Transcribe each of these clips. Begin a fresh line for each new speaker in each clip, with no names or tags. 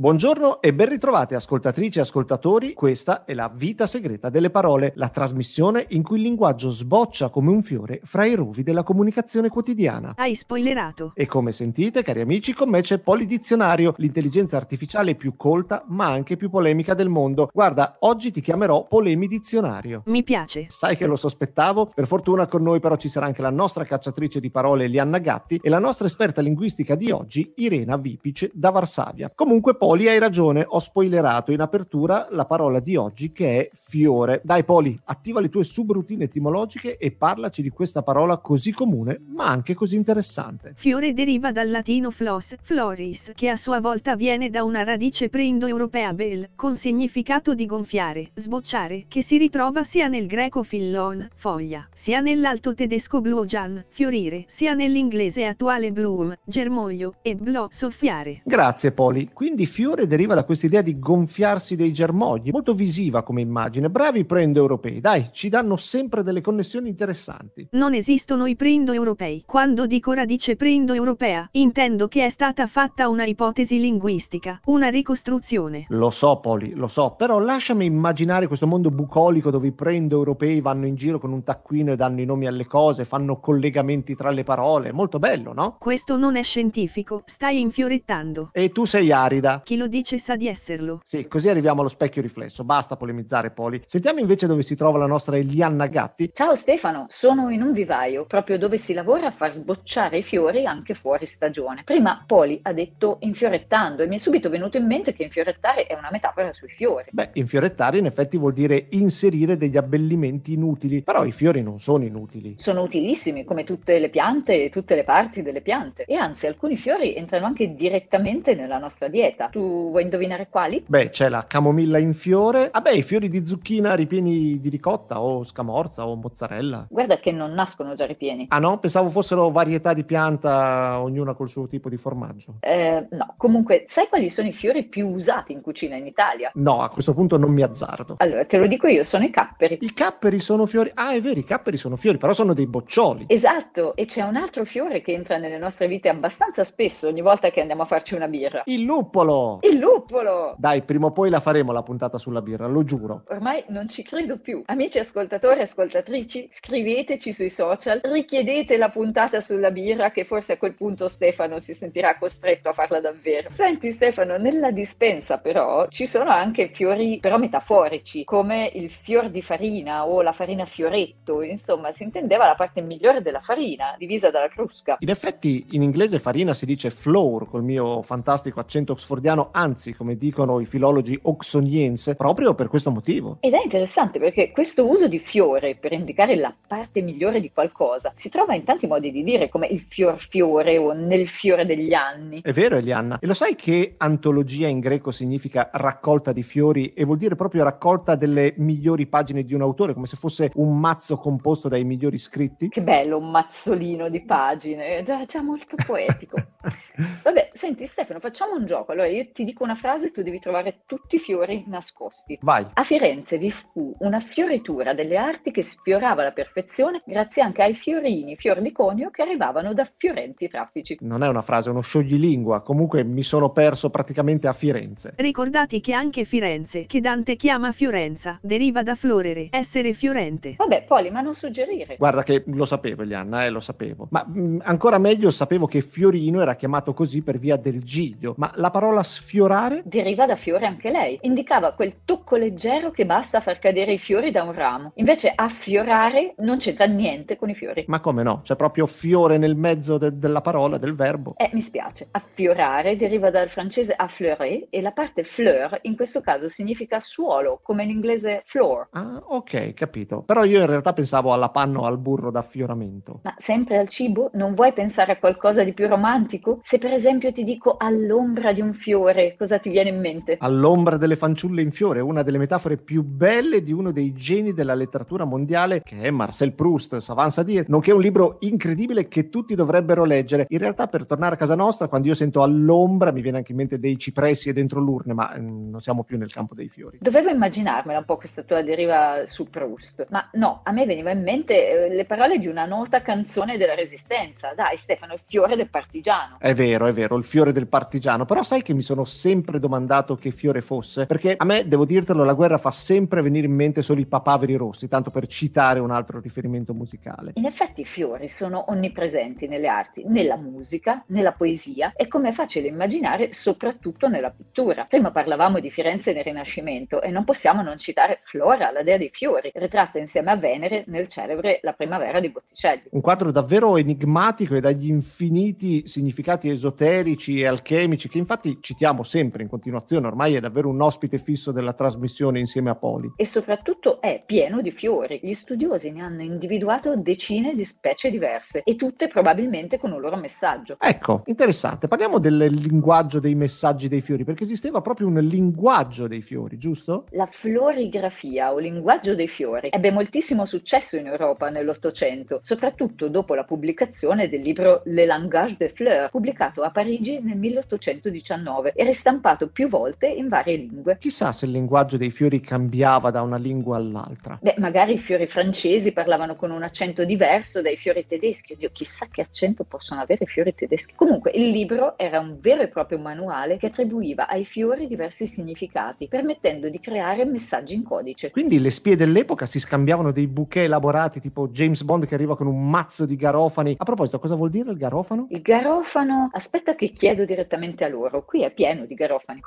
Buongiorno e ben ritrovate ascoltatrici e ascoltatori, questa è la Vita Segreta delle Parole, la trasmissione in cui il linguaggio sboccia come un fiore fra i rovi della comunicazione quotidiana.
Hai spoilerato.
E come sentite, cari amici, con me c'è Polidizionario, l'intelligenza artificiale più colta ma anche più polemica del mondo. Guarda, oggi ti chiamerò Polemidizionario.
Mi piace.
Sai che lo sospettavo? Per fortuna con noi però ci sarà anche la nostra cacciatrice di parole Lianna Gatti e la nostra esperta linguistica di oggi Irena Vipice da Varsavia. Comunque poi Poli, hai ragione, ho spoilerato in apertura la parola di oggi che è fiore. Dai Poli, attiva le tue subroutine etimologiche e parlaci di questa parola così comune, ma anche così interessante.
Fiore deriva dal latino flos, floris, che a sua volta viene da una radice pre-indoeuropea bel, con significato di gonfiare, sbocciare, che si ritrova sia nel greco fillon, foglia, sia nell'alto tedesco bluojan, fiorire, sia nell'inglese attuale bloom, germoglio, e blo, soffiare.
Grazie Poli. Quindi fiore deriva da questa idea di gonfiarsi dei germogli, molto visiva come immagine. Bravi pre-indoeuropei, dai, ci danno sempre delle connessioni interessanti.
Non esistono i pre-indoeuropei. Quando dico radice pre-indoeuropea, intendo che è stata fatta una ipotesi linguistica, una ricostruzione.
Lo so, Poli, lo so, però lasciami immaginare questo mondo bucolico dove i pre-indoeuropei vanno in giro con un taccuino e danno i nomi alle cose, fanno collegamenti tra le parole. Molto bello, no?
Questo non è scientifico, stai infiorettando.
E tu sei arida.
Chi lo dice sa di esserlo.
Sì, così arriviamo allo specchio riflesso. Basta polemizzare, Poli. Sentiamo invece dove si trova la nostra Elianna Gatti.
Ciao Stefano, sono in un vivaio, proprio dove si lavora a far sbocciare i fiori anche fuori stagione. Prima Poli ha detto infiorettando e mi è subito venuto in mente che infiorettare è una metafora sui fiori.
Beh, infiorettare in effetti vuol dire inserire degli abbellimenti inutili, però i fiori non sono inutili.
Sono utilissimi come tutte le piante e tutte le parti delle piante e anzi alcuni fiori entrano anche direttamente nella nostra dieta. Tu vuoi indovinare quali?
Beh, c'è la camomilla in fiore. Ah beh, i fiori di zucchina ripieni di ricotta o scamorza o mozzarella.
Guarda che non nascono già ripieni.
Ah no? Pensavo fossero varietà di pianta, ognuna col suo tipo di formaggio.
Eh, no, comunque, sai quali sono i fiori più usati in cucina in Italia?
No, a questo punto non mi azzardo.
Allora, te lo dico io, sono i capperi.
I capperi sono fiori. Ah, è vero, i capperi sono fiori, però sono dei boccioli.
Esatto, e c'è un altro fiore che entra nelle nostre vite abbastanza spesso ogni volta che andiamo a farci una birra.
Il luppolo!
Il luppolo!
Dai, prima o poi la faremo la puntata sulla birra, lo giuro.
Ormai non ci credo più. Amici ascoltatori e ascoltatrici, scriveteci sui social, richiedete la puntata sulla birra che forse a quel punto Stefano si sentirà costretto a farla davvero. Senti Stefano, nella dispensa però ci sono anche fiori però metaforici, come il fior di farina o la farina fioretto, insomma si intendeva la parte migliore della farina, divisa dalla crusca.
In effetti in inglese farina si dice flour col mio fantastico accento oxfordiano, anzi come dicono i filologi oxoniense, proprio per questo motivo.
Ed è interessante perché questo uso di fiore per indicare la parte migliore di qualcosa si trova in tanti modi di dire, come il fior fiore o nel fiore degli anni.
È vero Elianna, e lo sai che antologia in greco significa raccolta di fiori e vuol dire proprio raccolta delle migliori pagine di un autore, come se fosse un mazzo composto dai migliori scritti?
Che bello, un mazzolino di pagine, già, già molto poetico. Vabbè, senti Stefano, facciamo un gioco. Allora io ti dico una frase e tu devi trovare tutti i fiori nascosti.
Vai.
A Firenze vi fu una fioritura delle arti che sfiorava la perfezione grazie anche ai fiorini, fior di conio, che arrivavano da fiorenti traffici.
Non è una frase, è uno scioglilingua. Comunque mi sono perso praticamente a Firenze.
Ricordati che anche Firenze, che Dante chiama Fiorenza, deriva da florere, essere fiorente.
Vabbè, Poli, ma non suggerire.
Guarda che lo sapevo Elianna, eh, lo sapevo. Ma mh, ancora meglio sapevo che fiorino era chiamato così per via del giglio. Ma la parola sfiorare?
Deriva da fiore anche lei. Indicava quel tocco leggero che basta a far cadere i fiori da un ramo. Invece affiorare non c'entra niente con i fiori.
Ma come no? C'è proprio fiore nel mezzo de- della parola, del verbo.
Eh, mi spiace. Affiorare deriva dal francese affleurer e la parte fleur in questo caso significa suolo, come in inglese floor.
Ah, ok, capito. Però io in realtà pensavo alla panna o al burro d'affioramento.
Ma sempre al cibo? Non vuoi pensare a qualcosa di più romantico? Se per esempio ti dico all'ombra di un fiore, cosa ti viene in mente?
All'ombra delle fanciulle in fiore, una delle metafore più belle di uno dei geni della letteratura mondiale, che è Marcel Proust, Savant Sadir, nonché un libro incredibile che tutti dovrebbero leggere. In realtà, per tornare a casa nostra, quando io sento all'ombra, mi viene anche in mente dei cipressi e dentro l'urne, ma mm, non siamo più nel campo dei fiori.
Dovevo immaginarmela un po' questa tua deriva su Proust, ma no, a me veniva in mente eh, le parole di una nota canzone della Resistenza. Dai, Stefano, il fiore del partigiano.
È vero, è vero, il fiore del partigiano. Però sai che mi sono sempre domandato che fiore fosse? Perché a me, devo dirtelo, la guerra fa sempre venire in mente solo i papaveri rossi, tanto per citare un altro riferimento musicale.
In effetti i fiori sono onnipresenti nelle arti, nella musica, nella poesia e come è facile immaginare soprattutto nella pittura. Prima parlavamo di Firenze nel Rinascimento e non possiamo non citare Flora, la dea dei fiori, ritratta insieme a Venere nel celebre La primavera di Botticelli.
Un quadro davvero enigmatico e dagli infiniti significati esoterici e alchemici che infatti citiamo sempre in continuazione, ormai è davvero un ospite fisso della trasmissione insieme a Poli.
E soprattutto è pieno di fiori. Gli studiosi ne hanno individuato decine di specie diverse e tutte probabilmente con un loro messaggio.
Ecco, interessante. Parliamo del linguaggio dei messaggi dei fiori, perché esisteva proprio un linguaggio dei fiori, giusto?
La florigrafia o linguaggio dei fiori ebbe moltissimo successo in Europa nell'Ottocento, soprattutto dopo la pubblicazione del libro Le langage des fleurs, pubblicato a Parigi nel 1819 e ristampato più volte in varie lingue.
Chissà se il linguaggio dei fiori cambiava da una lingua all'altra.
Beh, magari i fiori francesi parlavano con un accento diverso dai fiori tedeschi. Oddio, chissà che accento possono avere i fiori tedeschi. Comunque, il libro era un vero e proprio manuale che attribuiva ai fiori diversi significati, permettendo di creare messaggi in codice.
Quindi le spie dell'epoca si scambiavano dei bouquet elaborati tipo James Bond che arriva con un mazzo di garofani. A proposito, cosa vuol dire il garofano?
Il garofano, aspetta che chiedo direttamente a loro, qui è pieno di garofani.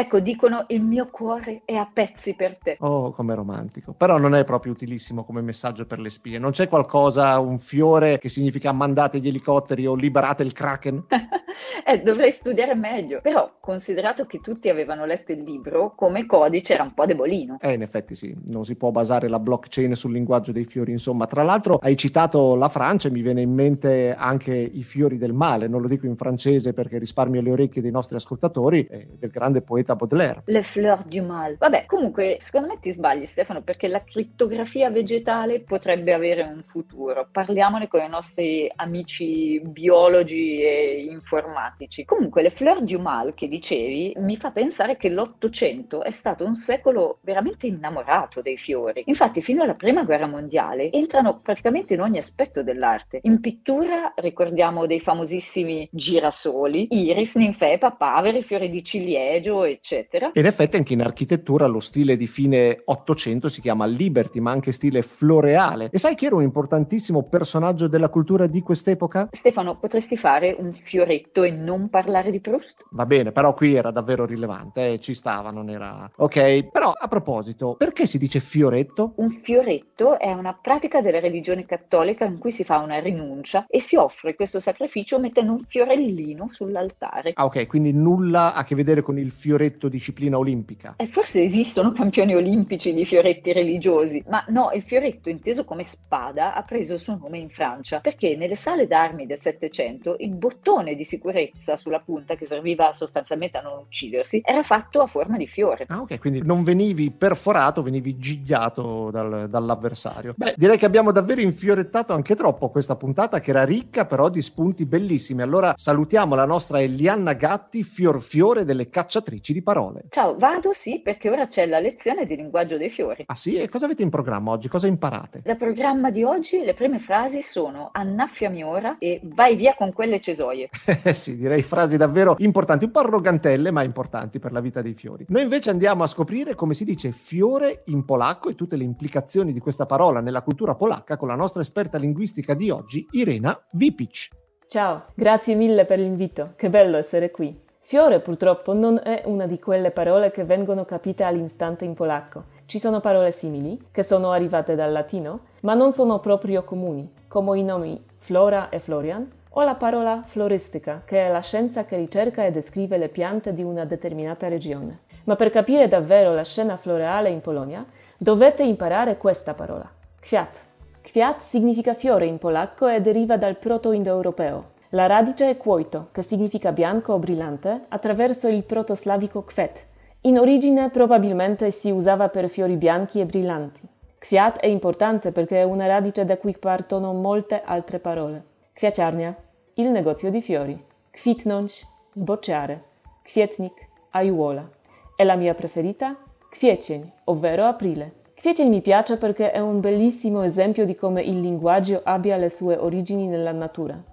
Ecco, dicono il mio cuore è a pezzi per te.
Oh, come romantico. Però non è proprio utilissimo come messaggio per le spie. Non c'è qualcosa, un fiore che significa mandate gli elicotteri o liberate il kraken?
eh, dovrei studiare meglio. Però, considerato che tutti avevano letto il libro, come codice era un po' debolino.
Eh, in effetti sì, non si può basare la blockchain sul linguaggio dei fiori. Insomma, tra l'altro hai citato la Francia e mi viene in mente anche i fiori del male. Non lo dico in francese perché risparmio le orecchie dei nostri ascoltatori, eh, del grande poeta Baudelaire.
Le fleurs du mal. Vabbè, comunque, secondo me ti sbagli, Stefano, perché la crittografia vegetale potrebbe avere un futuro. Parliamone con i nostri amici biologi e informatici. Comunque, le fleurs du mal che dicevi mi fa pensare che l'Ottocento è stato un secolo veramente innamorato dei fiori. Infatti, fino alla prima guerra mondiale entrano praticamente in ogni aspetto dell'arte. In pittura ricordiamo dei famosissimi girasoli, iris, ninfee, papaveri, fiori di ciliegio, eccetera.
In effetti anche in architettura lo stile di fine 800 si chiama Liberty, ma anche stile floreale. E sai chi era un importantissimo personaggio della cultura di quest'epoca?
Stefano, potresti fare un fioretto e non parlare di Proust?
Va bene, però qui era davvero rilevante, eh, ci stava, non era... Ok, però a proposito, perché si dice fioretto?
Un fioretto è una pratica della religione cattolica in cui si fa una rinuncia e si offre questo sacrificio mettendo un fiorellino sull'altare.
Ah ok, quindi nulla a che vedere con il fioretto fioretto disciplina olimpica.
E forse esistono campioni olimpici di fioretti religiosi, ma no, il fioretto inteso come spada ha preso il suo nome in Francia perché nelle sale d'armi del Settecento il bottone di sicurezza sulla punta che serviva sostanzialmente a non uccidersi era fatto a forma di fiore.
Ah ok, quindi non venivi perforato, venivi gigliato dal, dall'avversario. Beh, direi che abbiamo davvero infiorettato anche troppo questa puntata che era ricca però di spunti bellissimi. Allora salutiamo la nostra Elianna Gatti, fior fiore delle cacciatrici di parole.
Ciao, vado sì perché ora c'è la lezione di linguaggio dei fiori.
Ah sì? E cosa avete in programma oggi? Cosa imparate?
Il programma di oggi, le prime frasi sono annaffiami ora e vai via con quelle cesoie.
Eh sì, direi frasi davvero importanti, un po' arrogantelle ma importanti per la vita dei fiori. Noi invece andiamo a scoprire come si dice fiore in polacco e tutte le implicazioni di questa parola nella cultura polacca con la nostra esperta linguistica di oggi, Irena Vipic.
Ciao, grazie mille per l'invito, che bello essere qui. Fiore purtroppo non è una di quelle parole che vengono capite all'istante in polacco. Ci sono parole simili, che sono arrivate dal latino, ma non sono proprio comuni, come i nomi Flora e Florian, o la parola floristica, che è la scienza che ricerca e descrive le piante di una determinata regione. Ma per capire davvero la scena floreale in Polonia, dovete imparare questa parola, kwiat. Kwiat significa fiore in polacco e deriva dal proto-indoeuropeo. La radice è quoito, che significa bianco o brillante, attraverso il protoslavico kvet. In origine probabilmente si usava per fiori bianchi e brillanti. Kviat è importante perché è una radice da cui partono molte altre parole. Kwiaciarnia, il negozio di fiori. Kwitnąć, sbocciare. Kwietnik, aiuola. E la mia preferita? Kwiecień, ovvero aprile. Kwiecień mi piace perché è un bellissimo esempio di come il linguaggio abbia le sue origini nella natura.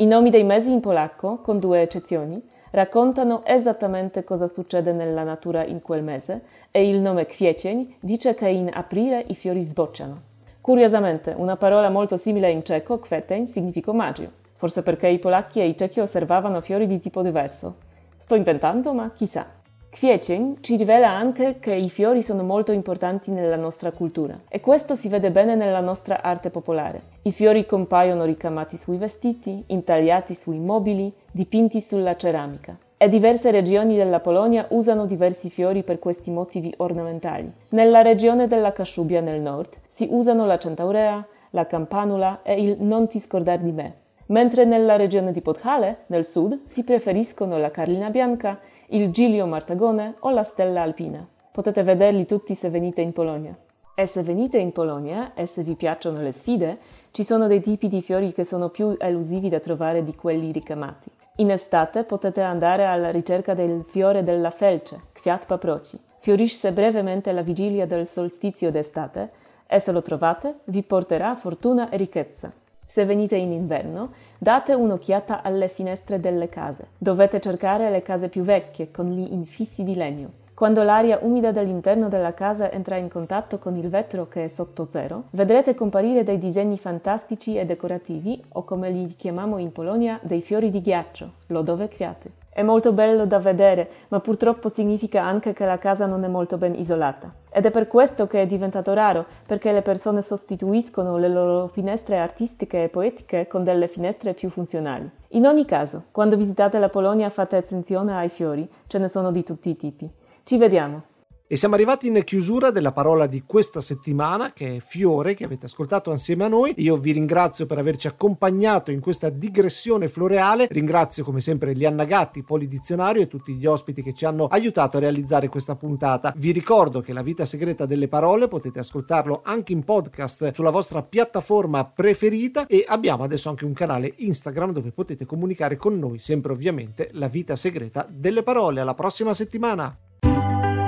I nomi dei mesi in polacco, con due eccezioni, raccontano esattamente cosa succede nella natura in quel mese e il nome kwiecień dice che in aprile i fiori sbocciano. Curiosamente, una parola molto simile in ceco, kwieteń, significa maggio, forse perché i polacchi e i cechi osservavano fiori di tipo diverso. Sto inventando, ma chissà. Kwiecień ci rivela anche che i fiori sono molto importanti nella nostra cultura e questo si vede bene nella nostra arte popolare. I fiori compaiono ricamati sui vestiti, intagliati sui mobili, dipinti sulla ceramica. E diverse regioni della Polonia usano diversi fiori per questi motivi ornamentali. Nella regione della Kasciubia nel nord si usano la centaurea, la campanula e il non ti scordar di me, mentre nella regione di Podhale, nel sud, si preferiscono la carlina bianca il Giglio Martagone o la Stella Alpina. Potete vederli tutti se venite in Polonia. E se venite in Polonia e se vi piacciono le sfide, ci sono dei tipi di fiori che sono più elusivi da trovare di quelli ricamati. In estate potete andare alla ricerca del fiore della felce, Kwiat paproci. Fiorisce brevemente alla vigilia del solstizio d'estate e se lo trovate vi porterà fortuna e ricchezza. Se venite in inverno, date un'occhiata alle finestre delle case. Dovete cercare le case più vecchie, con gli infissi di legno. Quando l'aria umida dell'interno della casa entra in contatto con il vetro che è sotto zero, vedrete comparire dei disegni fantastici e decorativi, o come li chiamiamo in Polonia, dei fiori di ghiaccio, lodove kwiaty. È molto bello da vedere, ma purtroppo significa anche che la casa non è molto ben isolata. Ed è per questo che è diventato raro, perché le persone sostituiscono le loro finestre artistiche e poetiche con delle finestre più funzionali. In ogni caso, quando visitate la Polonia fate attenzione ai fiori, ce ne sono di tutti i tipi. Ci vediamo!
E siamo arrivati in chiusura della parola di questa settimana, che è fiore, che avete ascoltato assieme a noi. Io vi ringrazio per averci accompagnato in questa digressione floreale. Ringrazio come sempre Lianna Gatti, Polidizionario e tutti gli ospiti che ci hanno aiutato a realizzare questa puntata. Vi ricordo che La vita segreta delle parole potete ascoltarlo anche in podcast sulla vostra piattaforma preferita e abbiamo adesso anche un canale Instagram dove potete comunicare con noi, sempre ovviamente La vita segreta delle parole. Alla prossima settimana!